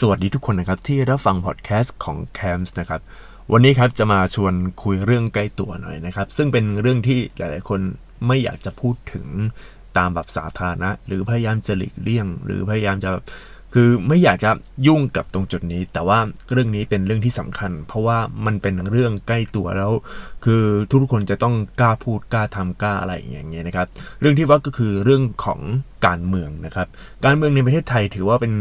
สวัสดีทุกคนนะครับที่รับฟังพอดแคสต์ของ c a m s นะครับวันนี้ครับจะมาชวนคุยเรื่องใกล้ตัวหน่อยนะครับ ซึ่งเป็นเรื่องที่หลาย ๆ คนไม่อยากจะพูดถึงตามแบบสาธารณะ หรือพยายามจะหลีกเลี่ยง หรือพยายามจะคือไม่อยากจะยุ่งกับตรงจุดนี้ แต่ว่าเรื่องนี้เป็นเรื่องที่สำคัญ เพราะว่ามันเป็นเรื่องใกล้ตัวแล้ว คือทุกคนจะต้องกล้าพูดกล้าทำกล้าอะไรอย่างเงี้ยนะครับ เรื่องที่ว่าก็คือเรื่องของการเมืองนะครับ การเมืองในประเทศไทยถือว่าเป็น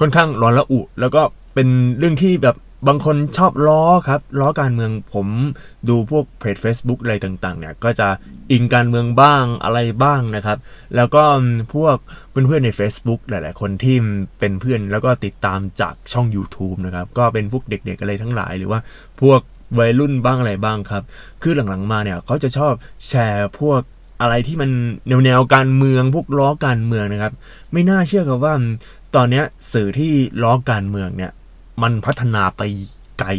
ค่อนข้างร้อนระอุ แล้วก็เป็นเรื่องที่แบบบางคนชอบล้อครับล้อการเมืองผมดูพวกเพจ Facebook อะไรต่างๆเนี่ยก็จะอิงการเมืองบ้างอะไรบ้างนะครับ แล้วก็พวกเพื่อนๆใน Facebook หลายๆ คนที่เป็นเพื่อนแล้วก็ติดตามจากช่อง YouTube นะครับ ก็เป็นพวกเด็กๆอะไรทั้งหลายหรือว่าพวกวัยรุ่นบ้างอะไรบ้างครับ คือหลังๆมาเนี่ยเขาจะชอบแชร์พวก อะไรที่มันแนวแนวการเมืองพวกล้อการเมืองนะครับ ไม่น่าเชื่อครับว่าตอนนี้สื่อที่ล้อการเมืองเนี่ย มันพัฒนาไปไกล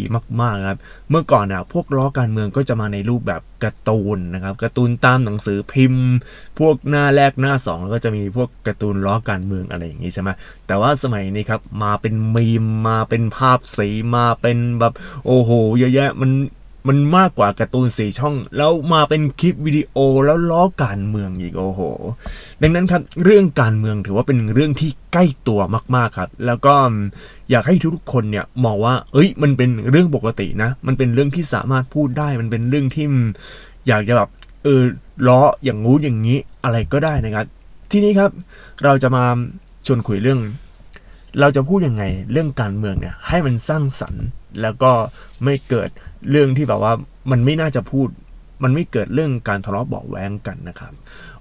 มากๆครับ เมื่อก่อนอะพวกล้อการเมืองก็จะมาในรูปแบบการ์ตูนนะครับการ์ตูนตามหนังสือพิมพ์ พวกหน้าแรกหน้าสองแล้วก็จะมีพวกการ์ตูนล้อการเมืองอะไรอย่างนี้ใช่ไหมแต่ว่าสมัยนี้ครับมาเป็นมีมมาเป็นภาพสีมาเป็นแบบโอ้โหเยอะแยะมัน มันมากกว่าการ์ตูนสี่ช่อง แล้วมาเป็นคลิปวิดีโอแล้วล้อการเมืองอีกโอ้โห ดังนั้นครับเรื่องการเมืองถือว่าเป็นเรื่องที่ใกล้ตัวมากๆครับ แล้วก็อยากให้ทุกคนเนี่ยมองว่า เอ้ย มันเป็นเรื่องปกตินะ มันเป็นเรื่องที่สามารถพูดได้ มันเป็นเรื่องที่อยากจะแบบเออล้ออย่างงู้อย่างนี้อะไรก็ได้นะครับ ทีนี้ครับ เราจะมาชวนคุยเรื่อง เราจะพูดยังไงเรื่องการเมืองเนี่ยให้มันสร้างสรรค์แล้วก็ไม่เกิด เรื่องที่แบบว่ามันไม่น่าจะพูด มันไม่เกิดเรื่องการทะเลาะเบาแวงกันนะครับ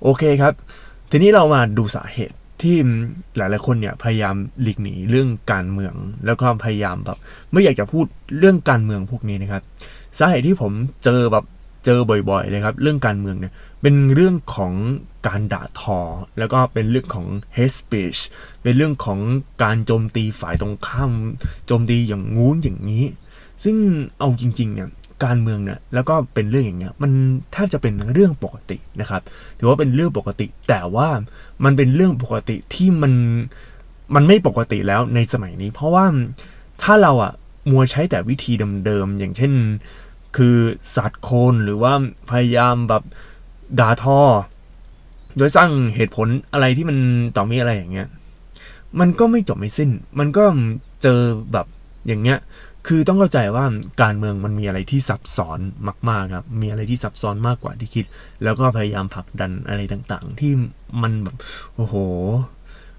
โอเคครับ ทีนี้เรามาดูสาเหตุที่หลายๆคนเนี่ยพยายามหลีกหนีเรื่องการเมือง แล้วก็พยายามแบบไม่อยากจะพูดเรื่องการเมืองพวกนี้นะครับ สาเหตุที่ผมเจอแบบเจอบ่อยๆเลยครับเรื่องการเมืองเนี่ยเป็นเรื่องของการด่าทอ แล้วก็เป็นเรื่องของ hate speech เป็นเรื่องของการโจมตีฝ่ายตรงข้ามโจมตีอย่างงู้นอย่างนี้ ซึ่งเอาจริงๆเนี่ยการเมืองเนี่ยแล้วก็เป็นเรื่องอย่างเงี้ยมันแทบจะเป็นเรื่องปกตินะครับ ถือว่าเป็นเรื่องปกติ แต่ว่ามันเป็นเรื่องปกติที่มันมันไม่ปกติแล้วในสมัยนี้ เพราะว่าถ้าเราอะมัวใช้แต่วิธีเดิมๆอย่างเช่น คือสัตว์โคนหรือว่าพยายามแบบด่าทอ โดยสร้างเหตุผลอะไรที่มันต่อมีอะไรอย่างเงี้ย มันก็ไม่จบไม่สิ้น มันก็เจอแบบอย่างเงี้ย คือต้องเข้าใจว่าการเมืองมันมีอะไรที่ซับซ้อนมาก ๆ ครับ มีอะไรที่ซับซ้อนมากกว่าที่คิด แล้วก็พยายามผลักดันอะไรต่างๆ ที่มันแบบโอ้โห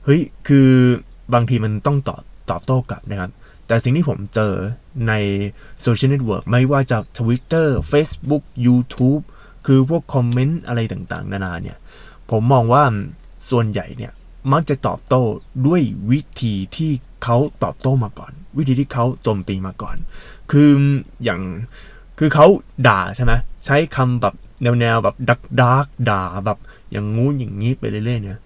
เฮ้ยคือบางทีมันต้องตอบตอบโต้กลับนะครับ แต่สิ่งที่ผมเจอในโซเชียลเน็ตเวิร์กไม่ว่าจะ Twitter Facebook YouTube คือพวกคอมเมนต์อะไรต่างๆ นานาเนี่ย ผมมองว่าส่วนใหญ่เนี่ยมักจะตอบโต้ด้วยวิธีที่ เขาตอบโต้มาก่อน วิธีที่เขาโจมตีมาก่อน คืออย่างคือเขาด่าใช่ไหมใช้คำแบบแนวแนวแบบดักดักด่าแบบอย่างงู้นอย่างนี้ไปเรื่อยๆเนี่ย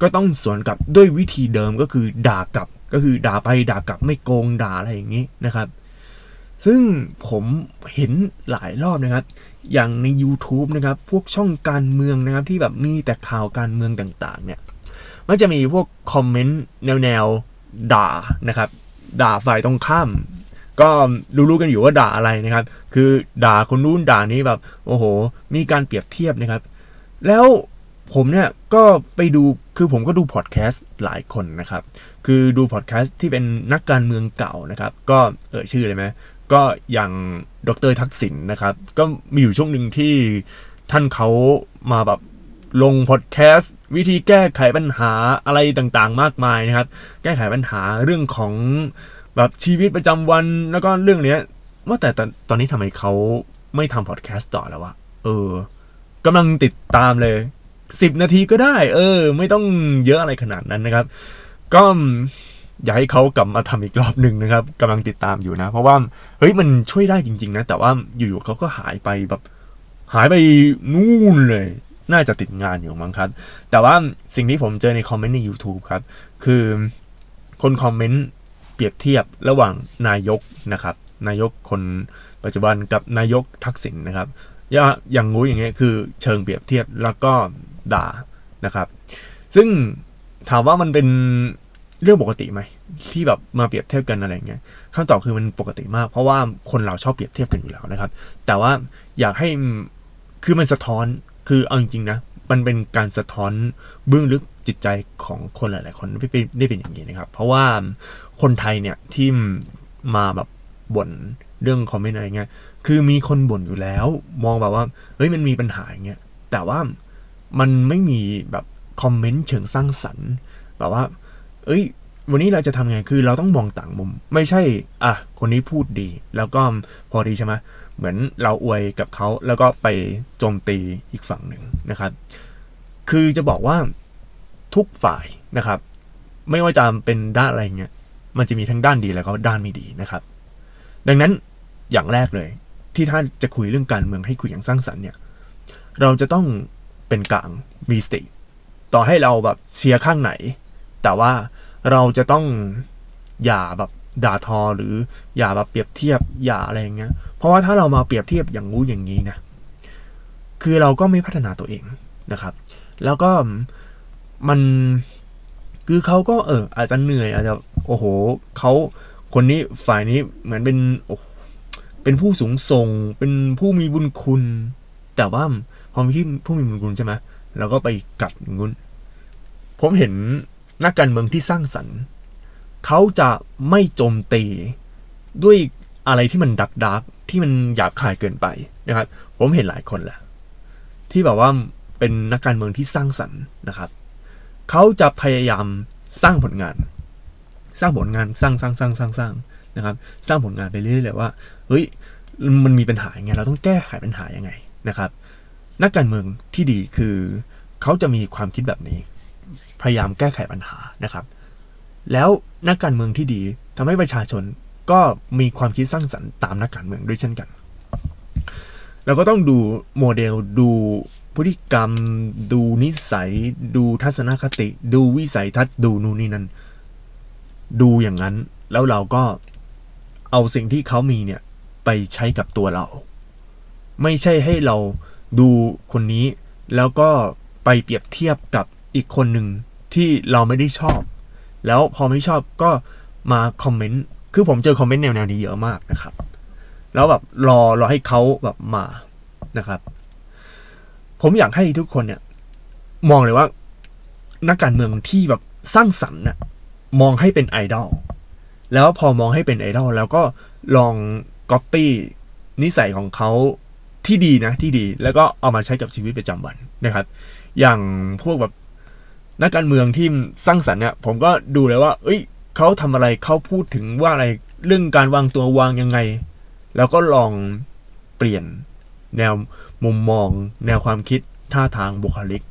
ก็ต้องสวนกลับด้วยวิธีเดิมก็คือด่ากลับก็คือด่าไปด่ากลับไม่โกงด่าอะไรอย่างนี้นะครับ ซึ่งผมเห็นหลายรอบนะครับ อย่างใน YouTube นะครับ พวกช่องการเมืองนะครับที่แบบมีแต่ข่าวการเมืองต่างๆ เนี่ย มันจะมีพวกคอมเมนต์แนวๆ ด่านะครับ ด่าฝ่ายตรงข้าม ก็รู้ๆกันอยู่ว่าด่าอะไรนะครับ คือด่าคนนู้นด่านี้แบบ โอ้โห มีการเปรียบเทียบนะครับ แล้วผมเนี่ยก็ไปดูคือผมก็ดูพอดแคสต์หลายคนนะครับ คือดูพอดแคสต์ที่เป็นนักการเมืองเก่านะครับ ก็เออชื่อเลยไหมก็อย่างดรทักษิณนนะครับ ก็มีอยู่ช่วงหนึ่งที่ท่านเขามาแบบ ลงพอดแคสต์วิธีแก้ไขปัญหาอะไรต่างๆ มากมายนะครับ แก้ไขปัญหาเรื่องของแบบชีวิตประจำวันแล้วก็เรื่องเนี้ยว่าแต่ตอนนี้ทำไมเขาไม่ทำพอดแคสต์ต่อแล้ววะเออกำลังติดตามเลยสิบนาทีก็ได้ เออ ไม่ต้องเยอะอะไรขนาดนั้นนะครับ ก็อยากให้เขากลับมาทำอีกรอบหนึ่งนะครับกำลังติดตามอยู่นะ เพราะว่าเฮ้ยมันช่วยได้จริง ๆ นะ แต่ว่าอยู่ๆเขาก็หายไปแบบ หายไปนู่นเลย น่าจะติดงานอยู่มั้งครับ แต่ว่าสิ่งที่ผมเจอในคอมเมนต์ใน YouTube ครับ คือคนคอมเมนต์เปรียบเทียบระหว่างนายกนะครับ นายกคนปัจจุบันกับนายกทักษิณนนะครับ อย่างงูอย่างเงี้ยคือเชิงเปรียบเทียบแล้วก็ด่านะครับ ซึ่งถามว่ามันเป็นเรื่องปกติไหมที่แบบมาเปรียบเทียบกันอะไรเงี้ยคำตอบคือมันปกติมาก เพราะว่าคนเราชอบเปรียบเทียบกันอยู่แล้วนะครับ แต่ว่าอยากให้คือมันสะท้อน คือเอาจริงๆนะ มันเป็นการสะท้อนเบื้องลึกจิตใจของคนหลาย ๆ คนได้เป็นได้เป็นอย่างนี้นะครับ เพราะว่าคนไทยเนี่ยที่มาแบบบ่นเรื่องคอมเมนต์อะไรเงี้ย คือมีคนบ่นอยู่แล้ว มองแบบว่า เฮ้ยมันมีปัญหาอย่างเงี้ย แต่ว่ามันไม่มีแบบคอมเมนต์เชิงสร้างสรรค์ แบบว่า เอ้ย วันนี้เราจะทำไง คือเราต้องมองต่างมุม ไม่ใช่ อะ คนนี้พูดดี แล้วก็พอดีใช่ไหม เหมือนเราอวยกับเขาแล้วก็ไปโจมตีอีกฝั่งหนึ่งนะครับ คือจะบอกว่าทุกฝ่ายนะครับ ไม่ว่าจะเป็นด้านอะไรเงี้ยมันจะมีทั้งด้านดีแล้วก็ด้านไม่ดีนะครับ ดังนั้นอย่างแรกเลย ที่ท่านจะคุยเรื่องการเมืองให้คุยอย่างสร้างสรรค์เนี่ยเราจะต้องเป็นกลางมีสติต่อให้เราแบบเชียร์ข้างไหน แต่ว่าเราจะต้องอย่าแบบด่าทอหรืออย่าแบบเปรียบเทียบอย่าอะไรอย่างเงี้ย เพราะว่าถ้าเรามาเปรียบเทียบอย่างงู้อย่างนี้นะคือเราก็ไม่พัฒนาตัวเองนะครับ แล้วก็มันคือเขาก็เอออาจจะเหนื่อยอาจจะโอ้โหเขาคนนี้ฝ่ายนี้เหมือนเป็นโอ้เป็นผู้สูงส่งเป็นผู้มีบุญคุณ แต่ว่าพอมีผู้มีบุญคุณใช่ไหมเราก็ไปกัดงุนผมเห็นนักการเมืองที่สร้างสรรค์เขาจะไม่โจมตีด้วยอะไรที่มันดักดัก ที่มันหยาบคายเกินไปนะครับ ผมเห็นหลายคนแหละที่แบบว่าเป็นนักการเมืองที่สร้างสรรค์นะครับเขาจะพยายามสร้างผลงาน สร้างผลงานสร้างสร้างสร้างสร้างสร้างนะครับ สร้างผลงานไปเรื่อยๆเลยว่าเฮ้ยมันมีปัญหาอย่างไงเราต้องแก้ไขปัญหายังไงนะครับ นักการเมืองที่ดีคือเขาจะมีความคิดแบบนี้ พยายามแก้ไขปัญหานะครับ แล้วนักการเมืองที่ดีทำให้ประชาชน ก็มีความคิดสร้างสรรค์ตามนักการเมืองด้วยเช่นกัน เราก็ต้องดูโมเดลดูพฤติกรรม ดูนิสัย ดูทัศนคติ ดูวิสัยทัศน์ดูนู่นนี่นั่นดูอย่างนั้นแล้วเราก็เอาสิ่งที่เขามีเนี่ยไปใช้กับตัวเรา ไม่ใช่ให้เราดูคนนี้ แล้วก็ไปเปรียบเทียบกับอีกคนหนึ่งที่เราไม่ได้ชอบ แล้วพอไม่ชอบก็มาคอมเมนต์ คือผมเจอคอมเมนต์แนวๆนี้เยอะมากนะครับ แล้วแบบรอรอให้เขาแบบมานะครับ ผมอยากให้ทุกคนเนี่ย มองเลยว่า นักการเมืองที่แบบสร้างสรรค์น่ะมองให้เป็นไอดอลแล้วพอมองให้เป็นไอดอลแล้วก็ลองก๊อปปี้นิสัยของเขาที่ดีนะที่ดี แล้วก็เอามาใช้กับชีวิตประจำวันนะครับ อย่างพวกแบบนักการเมืองที่สร้างสรรค์เนี่ยผมก็ดูเลยว่า เอ้ย เขาทำอะไรเขาพูดถึงว่าอะไรเรื่องการวางตัววางยังไง แล้วก็ลองเปลี่ยนแนวมุมมอง แนวความคิดท่าทางบุคลิก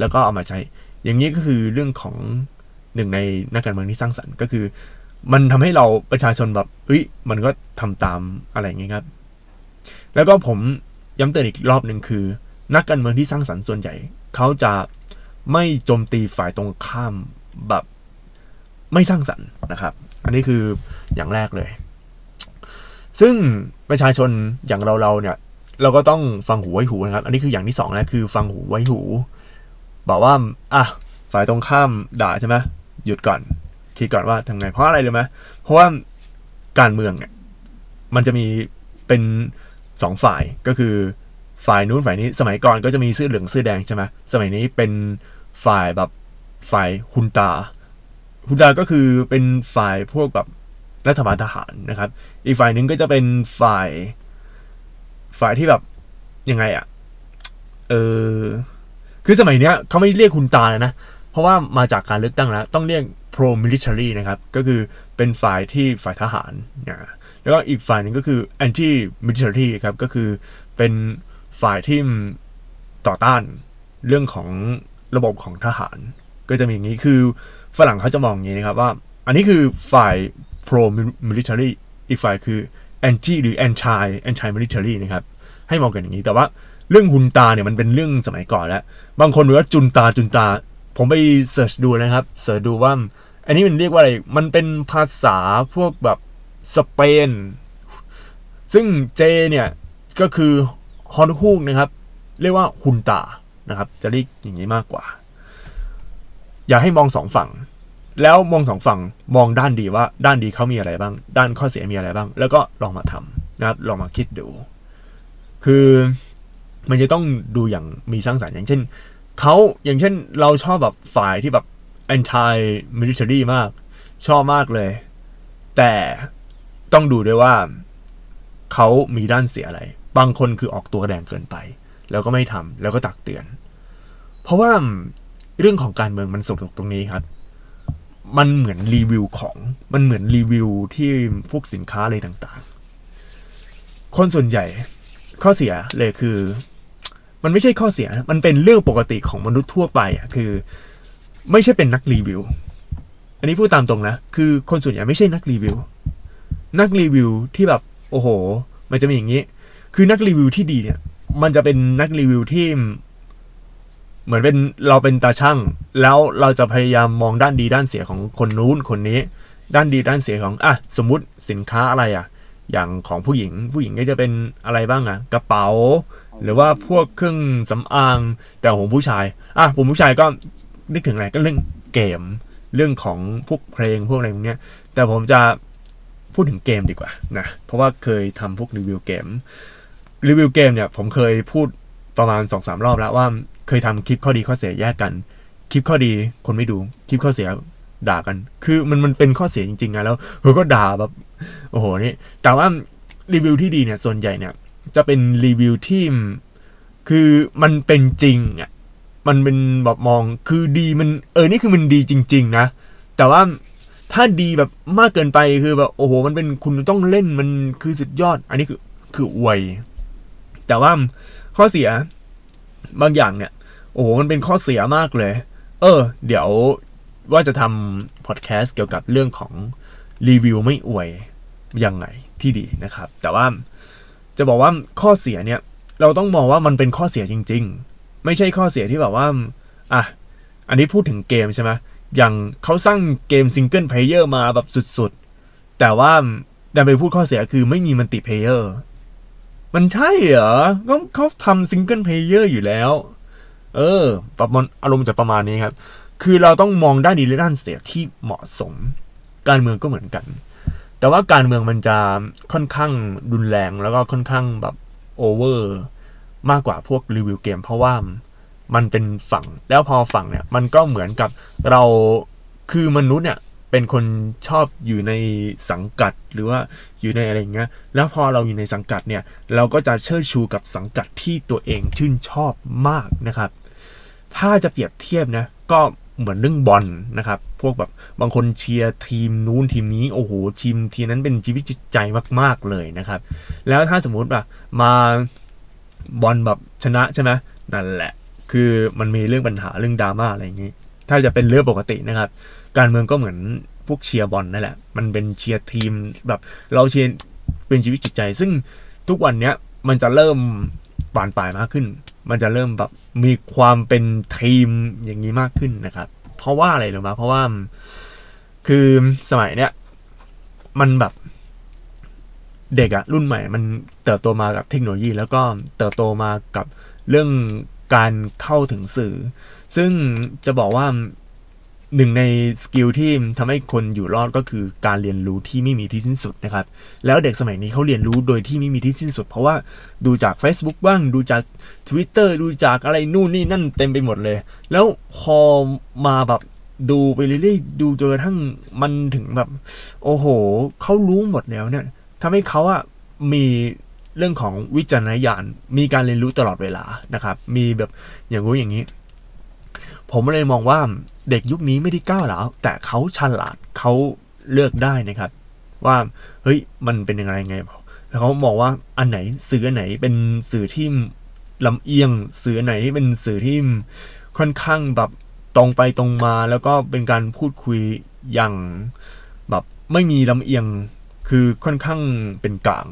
แล้วก็เอามาใช้ อย่างนี้ก็คือเรื่องของหนึ่งในนักการเมืองที่สร้างสรรค์ก็คือ มันทำให้เราประชาชนแบบเฮ้ยมันก็ทำตามอะไรอย่างเงี้ยครับ แล้วก็ผมย้ำเตือนอีกรอบหนึ่งคือ นักการเมืองที่สร้างสรรค์ส่วนใหญ่ เขาจะไม่โจมตีฝ่ายตรงข้ามแบบ ไม่สร้างสรรค์นะครับ อันนี้คืออย่างแรกเลย ซึ่งประชาชนอย่างเราเราเนี่ย เราก็ต้องฟังหูไว้หูนะครับ อันนี้คืออย่างที่สองแล้วคือฟังหูไว้หู บอกว่าอะฝ่ายตรงข้ามด่าใช่ไหมหยุดก่อนคิดก่อนว่าทำไงเพราะอะไรเลยไหมเพราะว่าการเมืองเนี่ยมันจะมีเป็นสองฝ่ายก็คือฝ่ายนู้นฝ่ายนี้สมัยก่อนก็จะมีเสื้อเหลืองเสื้อแดงใช่ไหมสมัยนี้เป็นฝ่ายแบบฝ่ายฮุนตา ฮุนตาก็คือเป็นฝ่ายพวกแบบรัฐบาลทหารนะครับ อีกฝ่ายหนึ่งก็จะเป็นฝ่าย ฝ่ายที่แบบยังไงอะ่ะ เออ คือสมัยเนี้ยเขาไม่เรียกคุณตาเลยนะ เพราะว่ามาจากการเลือกตั้งแล้ว ต้องเรียก pro military นะครับ ก็คือเป็นฝ่ายที่ฝ่ายทหารนะแล้วก็อีกฝ่ายหนึ่งก็คือ anti military ครับ ก็คือเป็นฝ่ายที่ต่อต้านเรื่องของระบบของทหาร ก็จะมีอย่างนี้คือ ฝรั่งเขาจะมองอย่างนี้นะครับว่า อันนี้คือฝ่าย pro military อีกฝ่ายคือ anti หรือ anti anti military นะครับ ให้มองกันอย่างนี้ แต่ว่าเรื่องฮุนตาเนี่ยมันเป็นเรื่องสมัยก่อนแล้ว บางคนบอกว่าจุนตาจุนตา ผมไปเสิร์ชดูนะครับ เสิร์ชดูว่า อันนี้มันเรียกว่าอะไร มันเป็นภาษาพวกแบบสเปน ซึ่งเจเนี่ยก็คือฮอนฮูกนะครับ เรียกว่าฮุนตานะครับ จะเรียกอย่างนี้มากกว่า อยากให้มองสองฝั่ง แล้วมองสองฝั่งมองด้านดีว่าด้านดีเขามีอะไรบ้าง ด้านข้อเสียมีอะไรบ้าง แล้วก็ลองมาทำนะครับลองมาคิดดู คือมันจะต้องดูอย่างมีสร้างสรรค์อย่างเช่นเขาอย่างเช่นเราชอบแบบฝ่ายที่แบบ anti military มาก ชอบมากเลย แต่ต้องดูด้วยว่าเขามีด้านเสียอะไร บางคนคือออกตัวแรงเกินไป แล้วก็ไม่ทำแล้วก็ตักเตือน เพราะว่า เรื่องของการเมืองมันสนุกตรงนี้ครับ มันเหมือนรีวิวของมันเหมือนรีวิวที่พวกสินค้าอะไรต่างๆ คนส่วนใหญ่ข้อเสียเลยคือ มันไม่ใช่ข้อเสีย มันเป็นเรื่องปกติของมนุษย์ทั่วไปอะคือ ไม่ใช่เป็นนักรีวิว อันนี้พูดตามตรงนะ คือคนส่วนใหญ่ไม่ใช่นักรีวิว นักรีวิวที่แบบ โอ้โห มันจะมีอย่างนี้ คือนักรีวิวที่ดีเนี่ย มันจะเป็นนักรีวิวที่ เหมือนเป็นเราเป็นตาช่างแล้วเราจะพยายามมองด้านดีด้านเสียของคนนู้นคนนี้ ด้านดีด้านเสียของอะสมมติสินค้าอะไรอะ อย่างของผู้หญิงผู้หญิงก็จะเป็นอะไรบ้างอะ กระเป๋า หรือว่าพวกเครื่องสำอางแต่ของผู้ชายอะผมผู้ชายก็นึกถึงอะไรก็เรื่องเกม เรื่องของพวกเพลงพวกอะไรพวกเนี้ย แต่ผมจะพูดถึงเกมดีกว่านะเพราะว่าเคยทำพวกรีวิวเกมรีวิวเกมเนี่ยผมเคยพูดประมาณ2อสรอบแล้วว่า เคยทำคลิปข้อดีข้อเสียแยกกัน คลิปข้อดีคนไม่ดูคลิปข้อเสียด่ากัน คือมันมันเป็นข้อเสียจริงๆไงแล้วเขาก็ด่าแบบโอ้โหนี่แต่ว่ารีวิวที่ดีเนี่ยส่วนใหญ่เนี่ย จะเป็นรีวิวที่คือมันเป็นจริงอะมันเป็นแบบมองคือดีมันเออนี่คือมันดีจริง ๆ นะ แต่ว่าถ้าดีแบบมากเกินไปคือแบบโอ้โห มันเป็นคุณต้องเล่นมันคือสุดยอด อันนี้คือคืออวย แต่ว่าข้อเสียบางอย่างเนี่ย อ้โหมันเป็นข้อเสียมากเลย เออ เดี๋ยวว่าจะทำพอดแคสต์เกี่ยวกับเรื่องของรีวิวไม่อวยยังไงที่ดีนะครับ แต่ว่าจะบอกว่าข้อเสียเนี่ยเราต้องมองว่ามันเป็นข้อเสียจริง ๆ ไม่ใช่ข้อเสียที่แบบว่าอะอันนี้พูดถึงเกมใช่ไหมอย่างเขาสร้างเกม single player มาแบบสุดๆ แต่ว่าดันไปพูดข้อเสียคือไม่มี multiplayer มันใช่เหรอก็เขาทำ single player อยู่แล้ว เออ ประมาณอารมณ์จะประมาณนี้ครับ คือเราต้องมองด้านดีและด้านเสียที่เหมาะสม การเมืองก็เหมือนกัน แต่ว่าการเมืองมันจะค่อนข้างรุนแรงแล้วก็ค่อนข้างแบบโอเวอร์มากกว่าพวกรีวิวเกม เพราะว่ามันเป็นฝั่งแล้วพอฝั่งเนี่ยมันก็เหมือนกับเราคือมนุษย์เนี่ย เป็นคนชอบอยู่ในสังกัดหรือว่าอยู่ในอะไรเงี้ย แล้วพอเราอยู่ในสังกัดเนี่ย เราก็จะเชิดชูกับสังกัดที่ตัวเองชื่นชอบมากนะครับ ถ้าจะเปรียบเทียบนะ ก็เหมือนเรื่องบอลนะครับ พวกแบบบางคนเชียร์ทีมนู้นทีมนี้ โอ้โหทีมทีมนั้นเป็นชีวิตจิตใจมาก ๆเลยนะครับ แล้วถ้าสมมุติแบบมาบอลแบบชนะใช่ไหมนั่นแหละ คือมันมีเรื่องปัญหาเรื่องดราม่าอะไรอย่างนี้ ถ้าจะเป็นเรื่องปกตินะครับ การเมืองก็เหมือนพวกเชียร์บอลนั่นแหละ มันเป็นเชียร์ทีมแบบเราเชียร์เป็นชีวิตจิตใจ ซึ่งทุกวันเนี้ยมันจะเริ่มปานปลายมากขึ้น มันจะเริ่มแบบมีความเป็นทีมอย่างนี้มากขึ้นนะครับ เพราะว่าอะไรหรือมาเพราะว่าคือสมัยเนี้ยมันแบบเด็กอะรุ่นใหม่ มันเติบโตมากับเทคโนโลยี แล้วก็เติบโตมากับเรื่องการเข้าถึงสื่อ ซึ่งจะบอกว่า หนึ่งในสกิลที่ทำให้คนอยู่รอดก็คือการเรียนรู้ที่ไม่มีที่สิ้นสุดนะครับ แล้วเด็กสมัยนี้เขาเรียนรู้โดยที่ไม่มีที่สิ้นสุด เพราะว่าดูจาก Facebook บ้าง ดูจาก Twitter ดูจากอะไรนู่นนี่นั่นเต็มไปหมดเลย แล้วพอมาแบบดูไปเรื่อยๆดูจนกระทั่งมันถึงแบบ โอ้โหเขารู้หมดแล้วเนี่ยทำให้เขาอะมีเรื่องของวิจารณญาณมีการเรียนรู้ตลอดเวลานะครับ มีแบบอย่างรู้อย่างนี้ ผมเลยมองว่าเด็กยุคนี้ไม่ได้ก้าวหลาวแต่เขาฉลาดเขาเลือกได้นะครับ ว่าเฮ้ยมันเป็นยังไงไงแล้วเขาบอกว่าอันไหนสื่ออันไหนเป็นสื่อที่ลำเอียงสื่ออันไหนที่เป็นสื่อที่ค่อนข้างแบบตรงไปตรงมา แล้วก็เป็นการพูดคุยอย่างแบบไม่มีลำเอียงคือค่อนข้างเป็นกลาง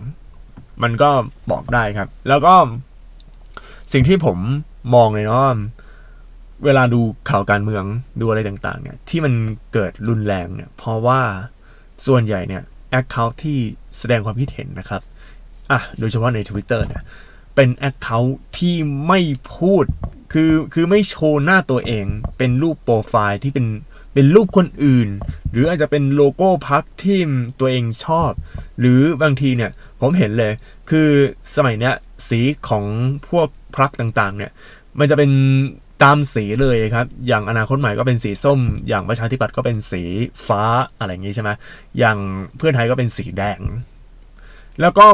มันก็บอกได้ครับ แล้วก็สิ่งที่ผมมองเลยเนาะ เวลาดูข่าวการเมืองดูอะไรต่างๆเนี่ยที่มันเกิดรุนแรงเนี่ยเพราะว่าส่วนใหญ่เนี่ย account ที่แสดงความคิดเห็นนะครับอะโดยเฉพาะใน Twitter เนี่ยเป็น account ที่ไม่พูดคือคือไม่โชว์หน้าตัวเอง เป็นรูปโปรไฟล์ที่เป็นเป็นรูปคนอื่น หรืออาจจะเป็นโลโก้พรรคที่ตัวเองชอบ หรือบางทีเนี่ยผมเห็นเลย คือสมัยเนี้ยสีของพวกพักต่างๆเนี่ยมันจะเป็น ตามสีเลยครับ อย่างอนาคตใหม่ก็เป็นสีส้ม อย่างประชาธิปัตย์ก็เป็นสีฟ้าอะไรอย่างงี้ใช่ไหมอย่างเพื่อไทยก็เป็นสีแดง แล้วก็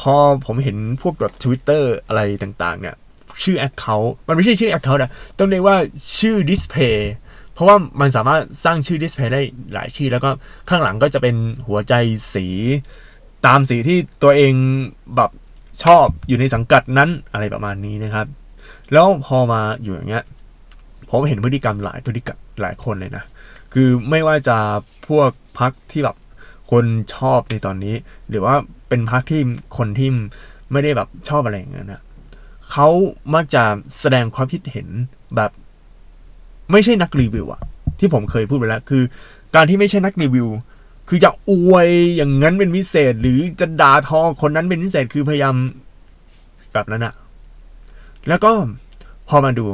พอผมเห็นพวกแบบ Twitter อะไรต่างๆ เนี่ย ชื่อ Account มันไม่ใช่ชื่อ Account นะต้องเรียกว่าชื่อ Display เพราะว่ามันสามารถสร้างชื่อ Display ได้หลายชื่อ แล้วก็ข้างหลังก็จะเป็นหัวใจสี ตามสีที่ตัวเองแบบชอบอยู่ในสังกัดนั้นอะไรประมาณนี้นะครับ แล้วพอมาอยู่อย่างเงี้ยผมเห็นพฤติกรรมหลายพฤติกรรมหลายคนเลยนะ คือไม่ว่าจะพวกพักที่แบบคนชอบในตอนนี้ หรือว่าเป็นพักที่คนที่ไม่ได้แบบชอบอะไรอย่างเงี้ยนะเขามักจะแสดงความคิดเห็นแบบ ไม่ใช่นักรีวิวอะที่ผมเคยพูดไปแล้วคือ การที่ไม่ใช่นักรีวิว คือจะอวยอย่างนั้นเป็นพิเศษ หรือจะด่าทอคนนั้นเป็นพิเศษคือพยายามแบบนั้นอะ แล้วก็พอมาดู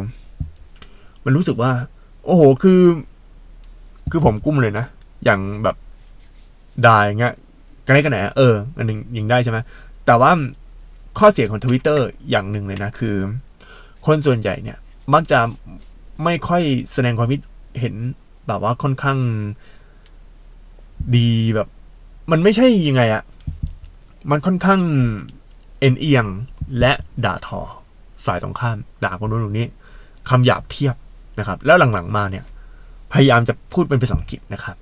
มันรู้สึกว่า โอ้โหคือ คือผมกุ้มเลยนะ อย่างแบบด่าอย่างเงี้ยกันได้กันไหนเอออันหนึ่งยิงได้ใช่ไหมแต่ว่าข้อเสียของทวิตเตอร์อย่างหนึ่งเลยนะ คือ คนส่วนใหญ่เนี่ย มักจะไม่ค่อยแสดงความคิดเห็นแบบว่าค่อนข้างดีแบบ มันไม่ใช่ยังไงอะมันค่อนข้างเอ็นเอียงและด่าทอ ฝ่ายตรงข้าม ด่าคนนู้นคนนี้คำหยาบเพียบนะครับ แล้วหลังๆมาเนี่ย พยายามจะพูดเป็นภาษาอังกฤษนะครับ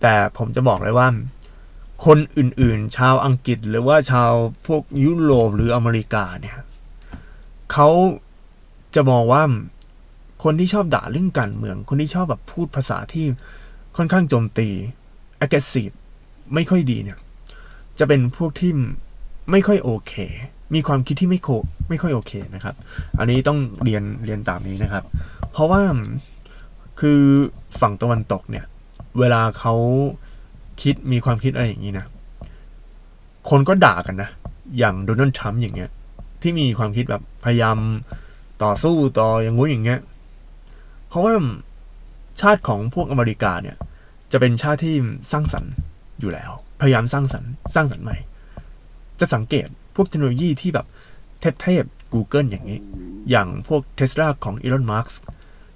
แต่ผมจะบอกเลยว่า คนอื่นๆ ชาวอังกฤษหรือว่าชาวพวกยุโรปหรืออเมริกาเนี่ยเขาจะมองว่าคนที่ชอบด่าเรื่องการเมือง คนที่ชอบแบบพูดภาษาที่ค่อนข้างโจมตี aggressive ไม่ค่อยดีเนี่ย จะเป็นพวกที่ไม่ค่อยโอเค มีความคิดที่ไม่โคไม่ค่อยโอเคนะครับ อันนี้ต้องเรียนเรียนตามนี้นะครับ เพราะว่าคือฝั่งตะวันตกเนี่ย เวลาเขาคิดมีความคิดอะไรอย่างนี้นะ คนก็ด่ากันนะ อย่างโดนัลด์ทรัมป์อย่างเงี้ย ที่มีความคิดแบบพยายามต่อสู้ต่ออย่างงู้นอย่างเงี้ย เพราะว่าชาติของพวกอเมริกาเนี่ย จะเป็นชาติที่สร้างสรรค์อยู่แล้ว พยายามสร้างสรรค์สร้างสรรค์ใหม่ จะสังเกต พวกเทคโนโลยีที่แบบเทพๆ Google อย่างนี้ อย่างพวก Tesla ของ Elon Musk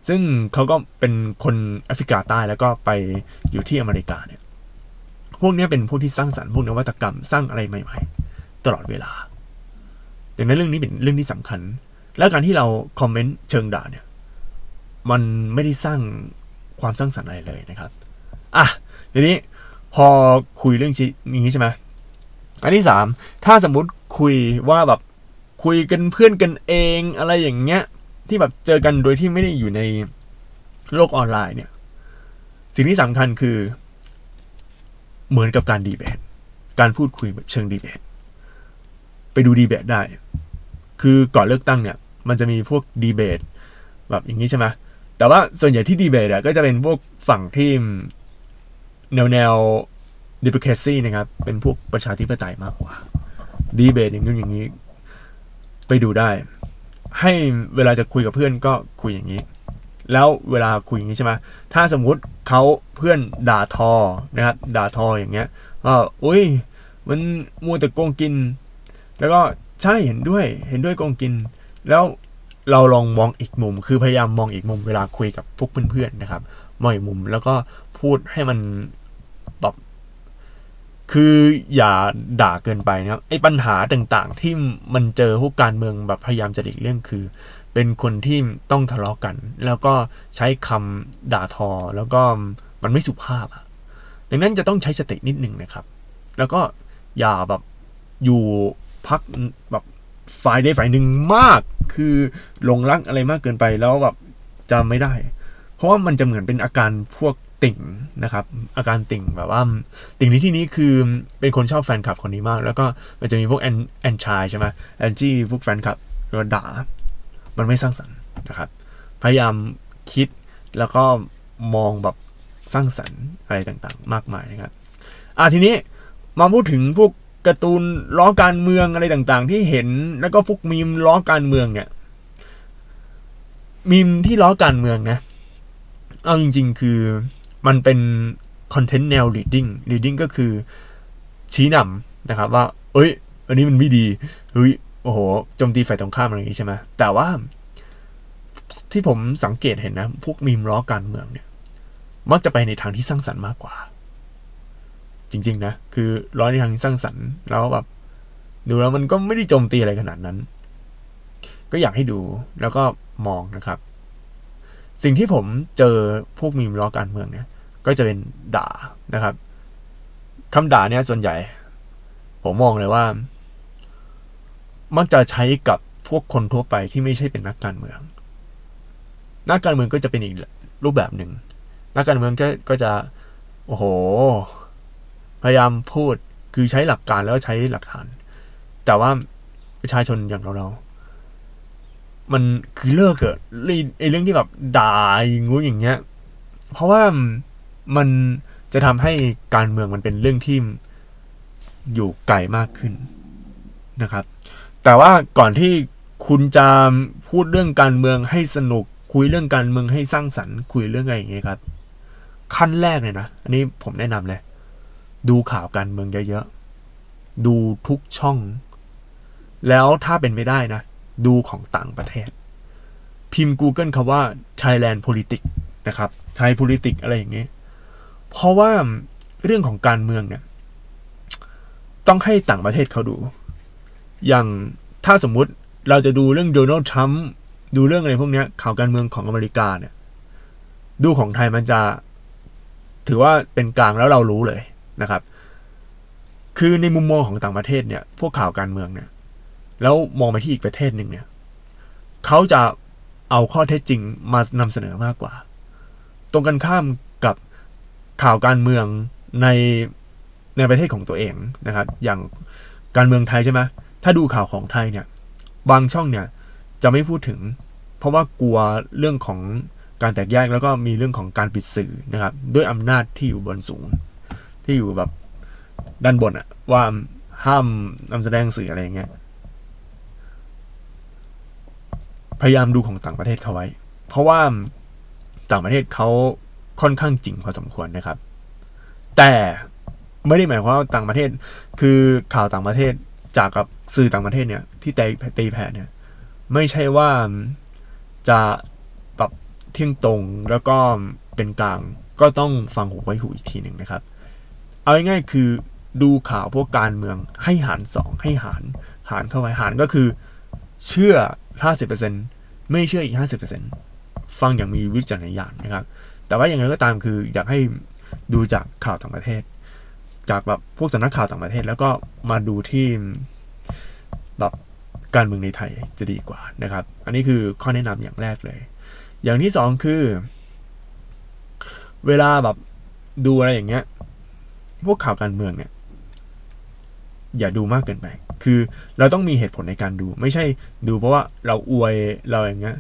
ซึ่งเขาก็เป็นคนแอฟริกาใต้แล้วก็ไปอยู่ที่อเมริกาเนี่ย พวกนี้เป็นพวกที่สร้างสรรค์พวกนวัตกรรมสร้างอะไรใหม่ ๆ ตลอดเวลา ดังนั้นเรื่องนี้เป็นเรื่องที่สำคัญ และการที่เราคอมเมนต์เชิงด่าเนี่ย มันไม่ได้สร้างความสร้างสรรค์อะไรเลยนะครับ อะ ทีนี้พอคุยเรื่องอย่างนี้ใช่ไหม อันที่สามถ้าสมมุติ คุยว่าแบบคุยกันเพื่อนกันเองอะไรอย่างเงี้ย ที่แบบเจอกันโดยที่ไม่ได้อยู่ในโลกออนไลน์เนี่ย สิ่งที่สำคัญคือ เหมือนกับการดีเบตการพูดคุยแบบเชิงดีเบตไปดูดีเบตได้ คือก่อนเลือกตั้งเนี่ย มันจะมีพวกดีเบตแบบอย่างนี้ใช่ไหมแต่ว่าส่วนใหญ่ที่ดีเบตอะก็จะเป็นพวกฝั่งที่แนวแนวดิปเคซี่นะครับ เป็นพวกประชาธิปไตยมากกว่า ดีเบตอย่างนี้อย่างนี้ ไปดูได้ ให้เวลาจะคุยกับเพื่อนก็คุยอย่างนี้ แล้วเวลาคุยอย่างนี้ใช่ไหมถ้าสมมุติเขาเพื่อนด่าทอนะครับด่าทออย่างเงี้ยว่าอุ้ยมันมัวแต่โกงกิน แล้วก็ใช่เห็นด้วยเห็นด้วยโกงกิน แล้วเราลองมองอีกมุม คือพยายามมองอีกมุมเวลาคุยกับพวกเพื่อนๆนะครับ มองอีกมุมแล้วก็พูดให้มัน คืออย่าด่าเกินไปนะครับไอ้ปัญหาต่างๆ ที่มันเจอพวกการเมืองแบบพยายามจะหลีกเลี่ยงคือ เป็นคนที่ต้องทะเลาะกัน แล้วก็ใช้คำด่าทอ แล้วก็มันไม่สุภาพอะดังนั้นจะต้องใช้สตินิดหนึ่งนะครับ แล้วก็อย่าแบบอยู่พักแบบฝ่ายใดฝ่ายหนึ่งมาก คือหลงรักอะไรมากเกินไปแล้วแบบจำไม่ได้ เพราะว่ามันจะเหมือนเป็นอาการพวก ติ่งนะครับ อาการติ่งแบบว่าติ่งในที่นี้คือเป็นคนชอบแฟนคลับคนนี้มาก แล้วก็มันจะมีพวกแอนแอนชายใช่ไหมแอนจี้พวกแฟนคลับก็ด่ามันไม่สร้างสรรค์นะครับ พยายามคิดแล้วก็มองแบบสร้างสรรค์อะไรต่างๆ มากมายนะครับอะทีนี้มาพูดถึงพวกการ์ตูนล้อการเมืองอะไรต่างๆ ที่เห็นแล้วก็พวกมีมล้อการเมืองเนี่ยมีมที่ล้อการเมืองนะ เอาจริง ๆ คือ มันเป็นคอนเทนต์แนว leading leading ก็คือชี้นำนะครับว่า เอ้ย อันนี้มันไม่ดีเฮ้ยโอ้โหโจมตีฝ่ายตรงข้ามอะไรอย่างนี้ใช่ไหมแต่ว่าที่ผมสังเกตเห็นนะ พวกมีมล้อการเมืองเนี่ย มักจะไปในทางที่สร้างสรรค์มากกว่า จริง ๆ นะ คือร้อยในทางที่สร้างสรรค์แล้วแบบดูแล้วมันก็ไม่ได้โจมตีอะไรขนาดนั้น ก็อยากให้ดูแล้วก็มองนะครับ สิ่งที่ผมเจอพวกมีมล้อการเมืองเนี่ย ก็จะเป็นด่านะครับคำด่าเนี่ยส่วนใหญ่ ผมมองเลยว่า มักจะใช้กับพวกคนทั่วไปที่ไม่ใช่เป็นนักการเมือง นักการเมืองก็จะเป็นอีกรูปแบบหนึ่ง นักการเมืองก็ก็จะ โอ้โห พยายามพูดคือใช้หลักการแล้วใช้หลักฐาน แต่ว่าประชาชนอย่างเราเรา มันคือเลิกเอะไอเรื่องที่แบบด่าอย่างงู้อย่างเงี้ย เพราะว่า มันจะทำให้การเมืองมันเป็นเรื่องที่อยู่ไกลมากขึ้นนะครับ แต่ว่าก่อนที่คุณจะพูดเรื่องการเมืองให้สนุก คุยเรื่องการเมืองให้สร้างสรรค์ คุยเรื่องอะไรอย่างเงี้ยครับ ขั้นแรกเลยนะ อันนี้ผมแนะนำเลย ดูข่าวการเมืองเยอะๆ ดูทุกช่อง แล้วถ้าเป็นไม่ได้นะ ดูของต่างประเทศ พิมพ์ Google คาว่า Thailand Politics นะครับ Thai Politics อะไรอย่างเงี้ย เพราะว่าเรื่องของการเมืองเนี่ย ต้องให้ต่างประเทศเขาดู อย่างถ้าสมมุติเราจะดูเรื่องโดนัลด์ทรัมป์ดูเรื่องอะไรพวกนี้ข่าวการเมืองของอเมริกาเนี่ย ดูของไทยมันจะ ถือว่าเป็นกลางแล้วเรารู้เลยนะครับ คือในมุมมองของต่างประเทศเนี่ย พวกข่าวการเมืองเนี่ย แล้วมองไปที่อีกประเทศหนึ่งเนี่ยเขาจะเอาข้อเท็จจริงมานำเสนอมากกว่า ตรงกันข้ามกับ ข่าวการเมืองในในประเทศของตัวเองนะครับ อย่างการเมืองไทยใช่ไหมถ้าดูข่าวของไทยเนี่ย บางช่องเนี่ยจะไม่พูดถึง เพราะว่ากลัวเรื่องของการแตกแยกแล้วก็มีเรื่องของการปิดสื่อนะครับ ด้วยอำนาจที่อยู่บนสูง ที่อยู่แบบด้านบนอะว่าห้ามนำแสดงสื่ออะไรอย่างเงี้ยพยายามดูของต่างประเทศเขาไว้ เพราะว่าต่างประเทศเขา ค่อนข้างจริงพอสมควรนะครับ แต่ไม่ได้หมายความว่าต่างประเทศ คือข่าวต่างประเทศจากกับสื่อต่างประเทศเนี่ย ที่ตีตีแผ่เนี่ย ไม่ใช่ว่าจะแบบเที่ยงตรงแล้วก็เป็นกลางก็ต้องฟังหูไว้หูอีกทีหนึ่งนะครับ เอาง่ายๆคือดูข่าวพวกการเมืองให้หารสองให้หารหารเข้าไปหารก็คือ เชื่อ 50%ไม่เชื่ออีก 50%ฟังอย่างมีวิจารณญาณนะครับ แต่ว่าอย่างไรก็ตามคืออยากให้ดูจากข่าวต่างประเทศ จากแบบพวกสำนักข่าวต่างประเทศ แล้วก็มาดูที่แบบการเมืองในไทยจะดีกว่านะครับ อันนี้คือข้อแนะนำอย่างแรกเลย อย่างที่สองคือ เวลาแบบดูอะไรอย่างเงี้ย พวกข่าวการเมืองเนี่ย อย่าดูมากเกินไป คือเราต้องมีเหตุผลในการดู ไม่ใช่ดูเพราะว่าเราอวยเราอย่างเงี้ย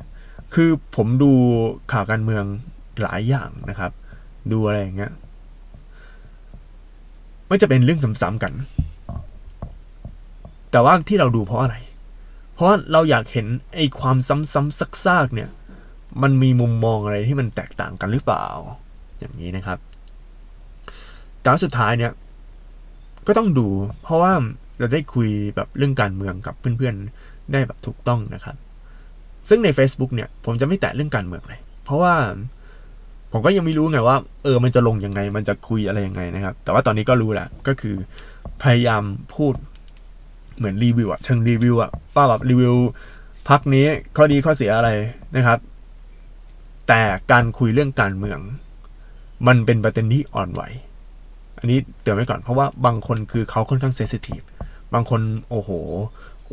คือผมดูข่าวการเมือง หลายอย่างนะครับ ดูอะไรอย่างเงี้ยไม่จะเป็นเรื่องซ้ำๆกัน แต่ว่าที่เราดูเพราะอะไร เพราะเราอยากเห็นไอ้ความซ้ำๆซากๆเนี่ย มันมีมุมมองอะไรที่มันแตกต่างกันหรือเปล่า อย่างนี้นะครับ แต่สุดท้ายเนี่ย ก็ต้องดู เพราะว่าเราได้คุยแบบเรื่องการเมืองกับเพื่อนๆ ได้แบบถูกต้องนะครับ ซึ่งใน Facebook เนี่ย ผมจะไม่แตะเรื่องการเมืองเลย เพราะว่า ผมก็ยังไม่รู้ไงว่า เออมันจะลงยังไง มันจะคุยอะไรยังไงนะครับ แต่ว่าตอนนี้ก็รู้แหละก็คือพยายามพูดเหมือนรีวิวอะเชิงรีวิวอะป้าแบบรีวิวพักนี้ข้อดีข้อเสียอะไรนะครับ แต่การคุยเรื่องการเมือง มันเป็นประเด็นที่อ่อนไหว อันนี้เตือนไว้ก่อนเพราะว่าบางคนคือเขาค่อนข้างเซสซิทีฟบางคนโอ้โห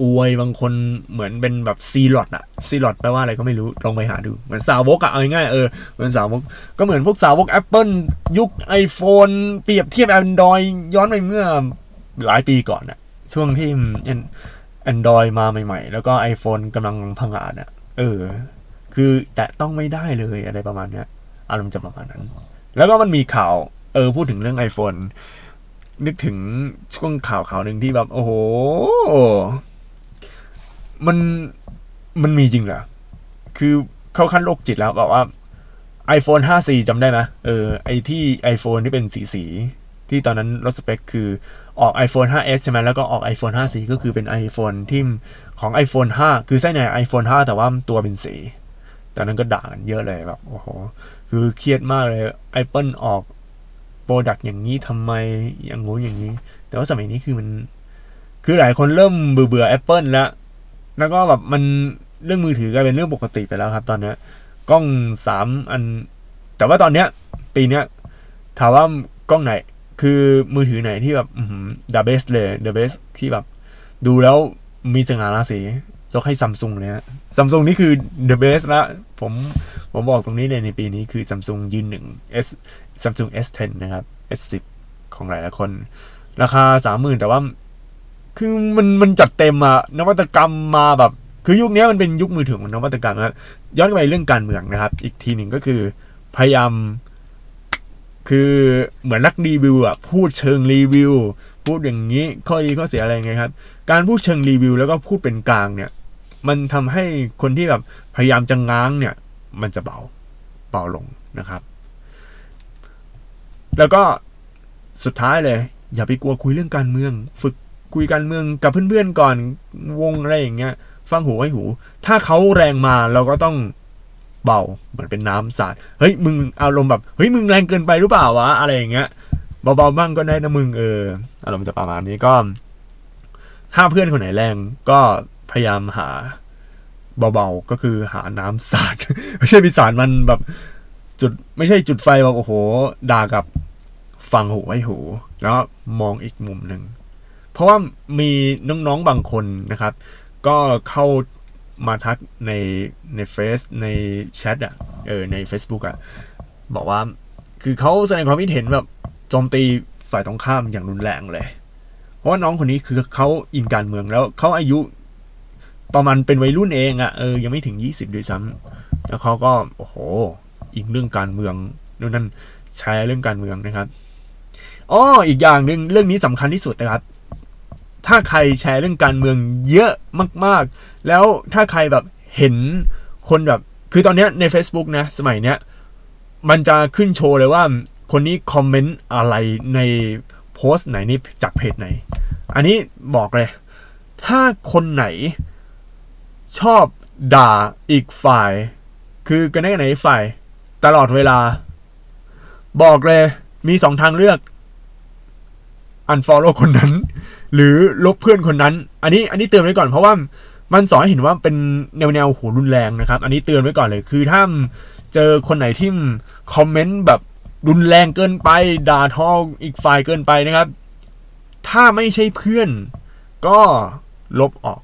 อวยบางคนเหมือนเป็นแบบซีลอดอะซีลอดแปลว่าอะไรก็ไม่รู้ลองไปหาดู เหมือนสาวกอะเอาง่ายเออเหมือนสาวกก็เหมือนพวกสาวก Apple ยุค iPhone เปรียบเทียบ Android ย้อนไปเมื่อหลายปีก่อนอะช่วงที่ Android มาใหม่ ๆ แล้วก็ iPhone กำลังพังอาจอะเออ คือแต่ต้องไม่ได้เลยอะไรประมาณเนี้ยอารมณ์จะประมาณนั้น แล้วก็มันมีข่าวเออพูดถึงเรื่อง iPhone นึกถึงช่วงข่าวข่าวหนึ่งที่แบบ โอ้โห มันมันมีจริงเหรอ คือเข้าขั้นโรคจิตแล้วบอกว่า iPhone 5C จำได้ไหมเออไอที่ iPhone ที่เป็นสีสีที่ตอนนั้นลดสเปคคือออก iPhone 5s ใช่ไหมแล้วก็ออก iPhone 5c ก็คือเป็น iPhone ที่ของ iPhone 5 คือไส้ใน iPhone 5 แต่ว่าตัวเป็นสีตอนนั้นก็ด่ากันเยอะเลยแบบโอ้โหคือเครียดมากเลย Apple ออก product อย่างนี้ทำไมอย่างงู้นอย่างนี้ แต่ว่าสมัยนี้คือมัน คือหลายคนเริ่มเบื่อเบื่อ Apple แล้ว แล้วก็แบบมันเรื่องมือถือกลายเป็นเรื่องปกติไปแล้วครับ ตอนเนี้ยกล้องสามอัน แต่ว่าตอนเนี้ย ปีเนี้ยถามว่ากล้องไหน คือมือถือไหนที่แบบ the best เลย the best ที่แบบ ดูแล้วมีสง่าราศียกให้ซัมซุงเลยฮะซัมซุงนี่คือ the best ละผมผมบอกตรงนี้เลยในปีนี้คือซัมซุงยืนหนึ่ง S Samsung S10 นะครับ S10 ของหลายหลายคน ราคาสามหมื่นแต่ว่า คือมันมันจัดเต็มอะนวัตกรรมมาแบบ คือยุคนี้มันเป็นยุคมือถือของนวัตกรรมนะย้อนไปเรื่องการเมืองนะครับ อีกทีหนึ่งก็คือพยายามคือเหมือนนักรีวิวอะพูดเชิงรีวิว พูดอย่างนี้ข้อดีข้อเสียอะไรไงครับ การพูดเชิงรีวิว แล้วก็พูดเป็นกลางเนี่ย มันทำให้คนที่แบบพยายามจะง้างเนี่ย มันจะเบาเบาลงนะครับ แล้วก็สุดท้ายเลย อย่าไปกลัวคุยเรื่องการเมือง ฝึก คุยการเมืองกับเพื่อนๆก่อนวงอะไรอย่างเงี้ย ฟังหูไว้หู ถ้าเขาแรงมาเราก็ต้องเบาเหมือนเป็นน้ำสาดเฮ้ยมึงอารมณ์แบบเฮ้ยมึงแรงเกินไปหรือเปล่าวะอะไรอย่างเงี้ยเบาๆบ้างก็ได้นะมึงเอออารมณ์จะประมาณนี้ก็ ถ้าเพื่อนคนไหนแรงก็พยายามหาเบาๆก็คือหาน้ำสาดไม่ใช่พิสารมันแบบจุดไม่ใช่จุดไฟแบบโอ้โหด่ากับฟังหูไว้หู แล้วมองอีกมุมหนึ่ง เพราะว่ามีน้องๆบางคนนะครับ ก็เข้ามาทักในในเฟซในแชทอะเออใน Facebook อะบอกว่าคือเขาแสดงความคิดเห็นแบบโจมตีฝ่ายตรงข้ามอย่างรุนแรงเลย เพราะว่าน้องคนนี้คือเขาอินการเมืองแล้วเขาอายุประมาณเป็นวัยรุ่นเองอะ่ะเออยังไม่ถึง 20ด้วยซ้ำแล้วเขาก็โอ้โหอิงเรื่องการเมืองนู่นนั่นแชร์เรื่องการเมืองนะครับอ๋ออีกอย่างหนึ่งเรื่องนี้สำคัญที่สุดนะครับ ถ้าใครแชร์เรื่องการเมืองเยอะมากๆ แล้วถ้าใครแบบเห็นคนแบบ คือตอนนี้ใน Facebook นะ สมัยเนี้ย มันจะขึ้นโชว์เลยว่าคนนี้คอมเมนต์อะไรในโพสต์ไหนนี่จากเพจไหน อันนี้บอกเลย ถ้าคนไหนชอบด่าอีกฝ่าย คือกันได้กันไหนฝ่าย ตลอดเวลา บอกเลยมีสองทางเลือก unfollow คนนั้น หรือลบเพื่อนคนนั้น อันนี้อันนี้เตือนไว้ก่อนเพราะว่ามันสอนให้เห็นว่าเป็นแนวแนวโหรุนแรงนะครับ อันนี้เตือนไว้ก่อนเลยคือถ้าเจอคนไหนที่คอมเมนต์แบบรุนแรงเกินไปด่าทออีกฝ่ายเกินไปนะครับ ถ้าไม่ใช่เพื่อน ก็ลบออก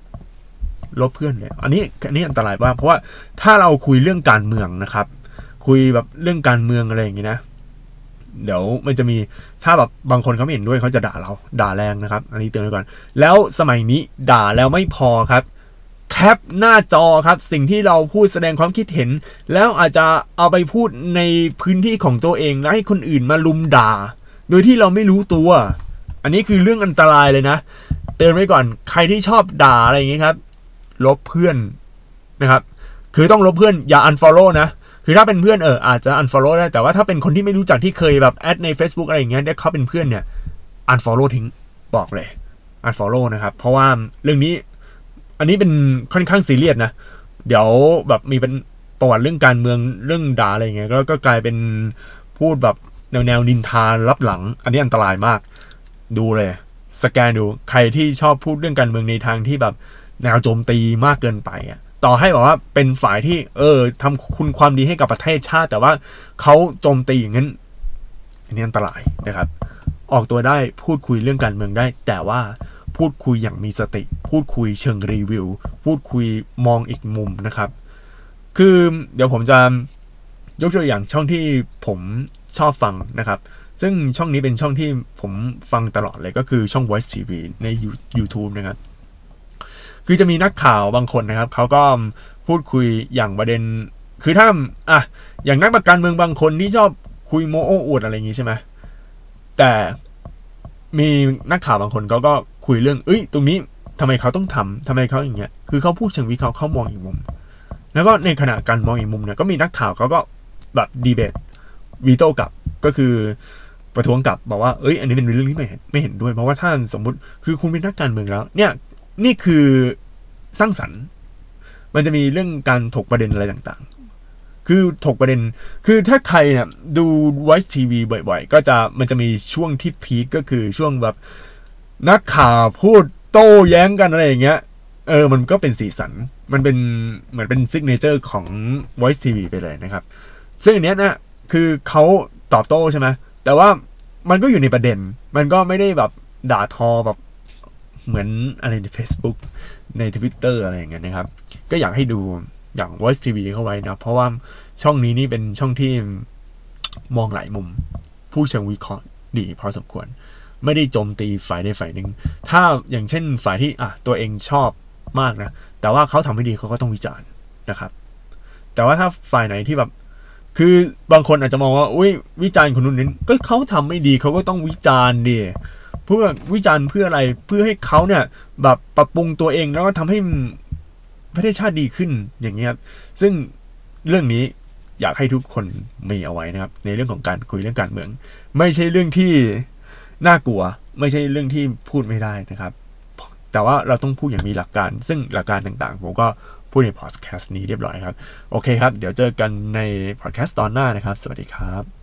ลบเพื่อนเลยอันนี้อันนี้อันตรายมากเพราะว่าถ้าเราคุยเรื่องการเมืองนะครับ คุยแบบเรื่องการเมืองอะไรอย่างงี้นะ เดี๋ยวมันจะมีถ้าแบบบางคนเขาไม่เห็นด้วยเขาจะด่าเราด่าแรงนะครับ อันนี้เตือนไว้ก่อน แล้วสมัยนี้ด่าแล้วไม่พอครับแคปหน้าจอครับสิ่งที่เราพูดแสดงความคิดเห็น แล้วอาจจะเอาไปพูดในพื้นที่ของตัวเองแล้วให้คนอื่นมาลุมด่า โดยที่เราไม่รู้ตัว อันนี้คือเรื่องอันตรายเลยนะ เตือนไว้ก่อนใครที่ชอบด่าอะไรอย่างงี้ครับ ลบเพื่อนนะครับ คือต้องลบเพื่อนอย่า unfollow นะ คือถ้าเป็นเพื่อนเอออาจจะ unfollow ได้แต่ว่าถ้าเป็นคนที่ไม่รู้จักที่เคยแบบแอดใน Facebook อะไรอย่างเงี้ยได้เขาเป็นเพื่อนเนี่ย unfollow ทิ้งบอกเลย unfollow นะครับ เพราะว่าเรื่องนี้ อันนี้เป็นค่อนข้างซีเรียสนะ เดี๋ยวแบบมีเป็นประวัติเรื่องการเมืองเรื่องด่าอะไรอย่างเงี้ยแล้วก็กลายเป็นพูดแบบแนวแนวนินทารับหลัง อันนี้อันตรายมาก ดูเลย สแกนดูใครที่ชอบพูดเรื่องการเมืองในทางที่แบบแนวโจมตีมากเกินไปอะ ต่อให้บอกว่าเป็นฝ่ายที่เออทำคุณความดีให้กับประเทศชาติ แต่ว่าเขาโจมตีอย่างนั้นอันนี้อันตรายนะครับ ออกตัวได้พูดคุยเรื่องการเมืองได้ แต่ว่าพูดคุยอย่างมีสติ พูดคุยเชิงรีวิว พูดคุยมองอีกมุมนะครับ คือเดี๋ยวผมจะยกตัวอย่างช่องที่ผมชอบฟังนะครับ ซึ่งช่องนี้เป็นช่องที่ผมฟังตลอดเลยก็คือช่อง Voice TV ใน YouTube นะครับ คือจะมีนักข่าวบางคนนะครับเขาก็พูดคุยอย่างประเด็น คือถ้าอะอย่างนักประการเมืองบางคนที่ชอบคุยโมโอ้อวดอะไรอย่างงี้ใช่ไหมแต่มีนักข่าวบางคนเขาก็คุยเรื่อง เอ้ย ตรงนี้ทำไมเขาต้องทำทำไมเขาอย่างเงี้ย คือเขาพูดเชิงวิเคราะห์เขามองอีกมุม แล้วก็ในขณะการมองอีกมุมเนี่ยก็มีนักข่าวเขาก็แบบดีเบตวีโต้กลับก็คือประท้วงกลับบอกว่าเอ้ยอันนี้เป็นเรื่องที่ไม่เห็นไม่เห็นด้วย เพราะว่าถ้านสมมุติคือคุณเป็นนักการเมืองแล้ว เนี่ย นี่คือสร้างสรรค์ มันจะมีเรื่องการถกประเด็นอะไรต่างๆ คือถกประเด็น คือถ้าใครเนี่ยดู Voice TV บ่อย ๆ ก็จะมันจะมีช่วงที่พีคก็คือช่วงแบบนักข่าวพูดโต้แย้งกันอะไรอย่างเงี้ย เออ มันก็เป็นสีสัน มันเป็นเหมือนเป็น signature ของ Voice TV ไปเลยนะครับ ซึ่งอันเนี้ยนะคือเขาตอบโต้ใช่ไหมแต่ว่ามันก็อยู่ในประเด็น มันก็ไม่ได้แบบด่าทอแบบ เหมือนอะไรใน Facebook ใน Twitter อะไรอย่างเงี้ยนะครับ ก็อยากให้ดูอย่าง Voice TV เข้าไว้นะ เพราะว่าช่องนี้นี่เป็นช่องที่มองหลายมุม พูดเชิงวิเคราะห์ดีพอสมควร ไม่ได้โจมตีฝ่ายใดฝ่ายหนึ่ง ถ้าอย่างเช่นฝ่ายที่อะตัวเองชอบมากนะ แต่ว่าเขาทำไม่ดีเขาก็ต้องวิจารณ์นะครับ แต่ว่าถ้าฝ่ายไหนที่แบบ คือบางคนอาจจะมองว่า อุ้ยวิจารณ์คนนู้นนี้ก็เขาทำไม่ดีเขาก็ต้องวิจารณ์ดิ เพื่อวิจารณ์เพื่ออะไรเพื่อให้เขาเนี่ยแบบปรับปรุงตัวเองแล้วก็ทำให้ประเทศชาติดีขึ้นอย่างเงี้ยครับซึ่งเรื่องนี้อยากให้ทุกคนมีเอาไว้นะครับ ในเรื่องของการคุยเรื่องการเมือง ไม่ใช่เรื่องที่น่ากลัว ไม่ใช่เรื่องที่พูดไม่ได้นะครับ แต่ว่าเราต้องพูดอย่างมีหลักการ ซึ่งหลักการต่างๆ ผมก็พูดในพอดแคสต์นี้เรียบร้อยครับ โอเคครับ เดี๋ยวเจอกันในพอดแคสต์ตอนหน้านะครับ สวัสดีครับ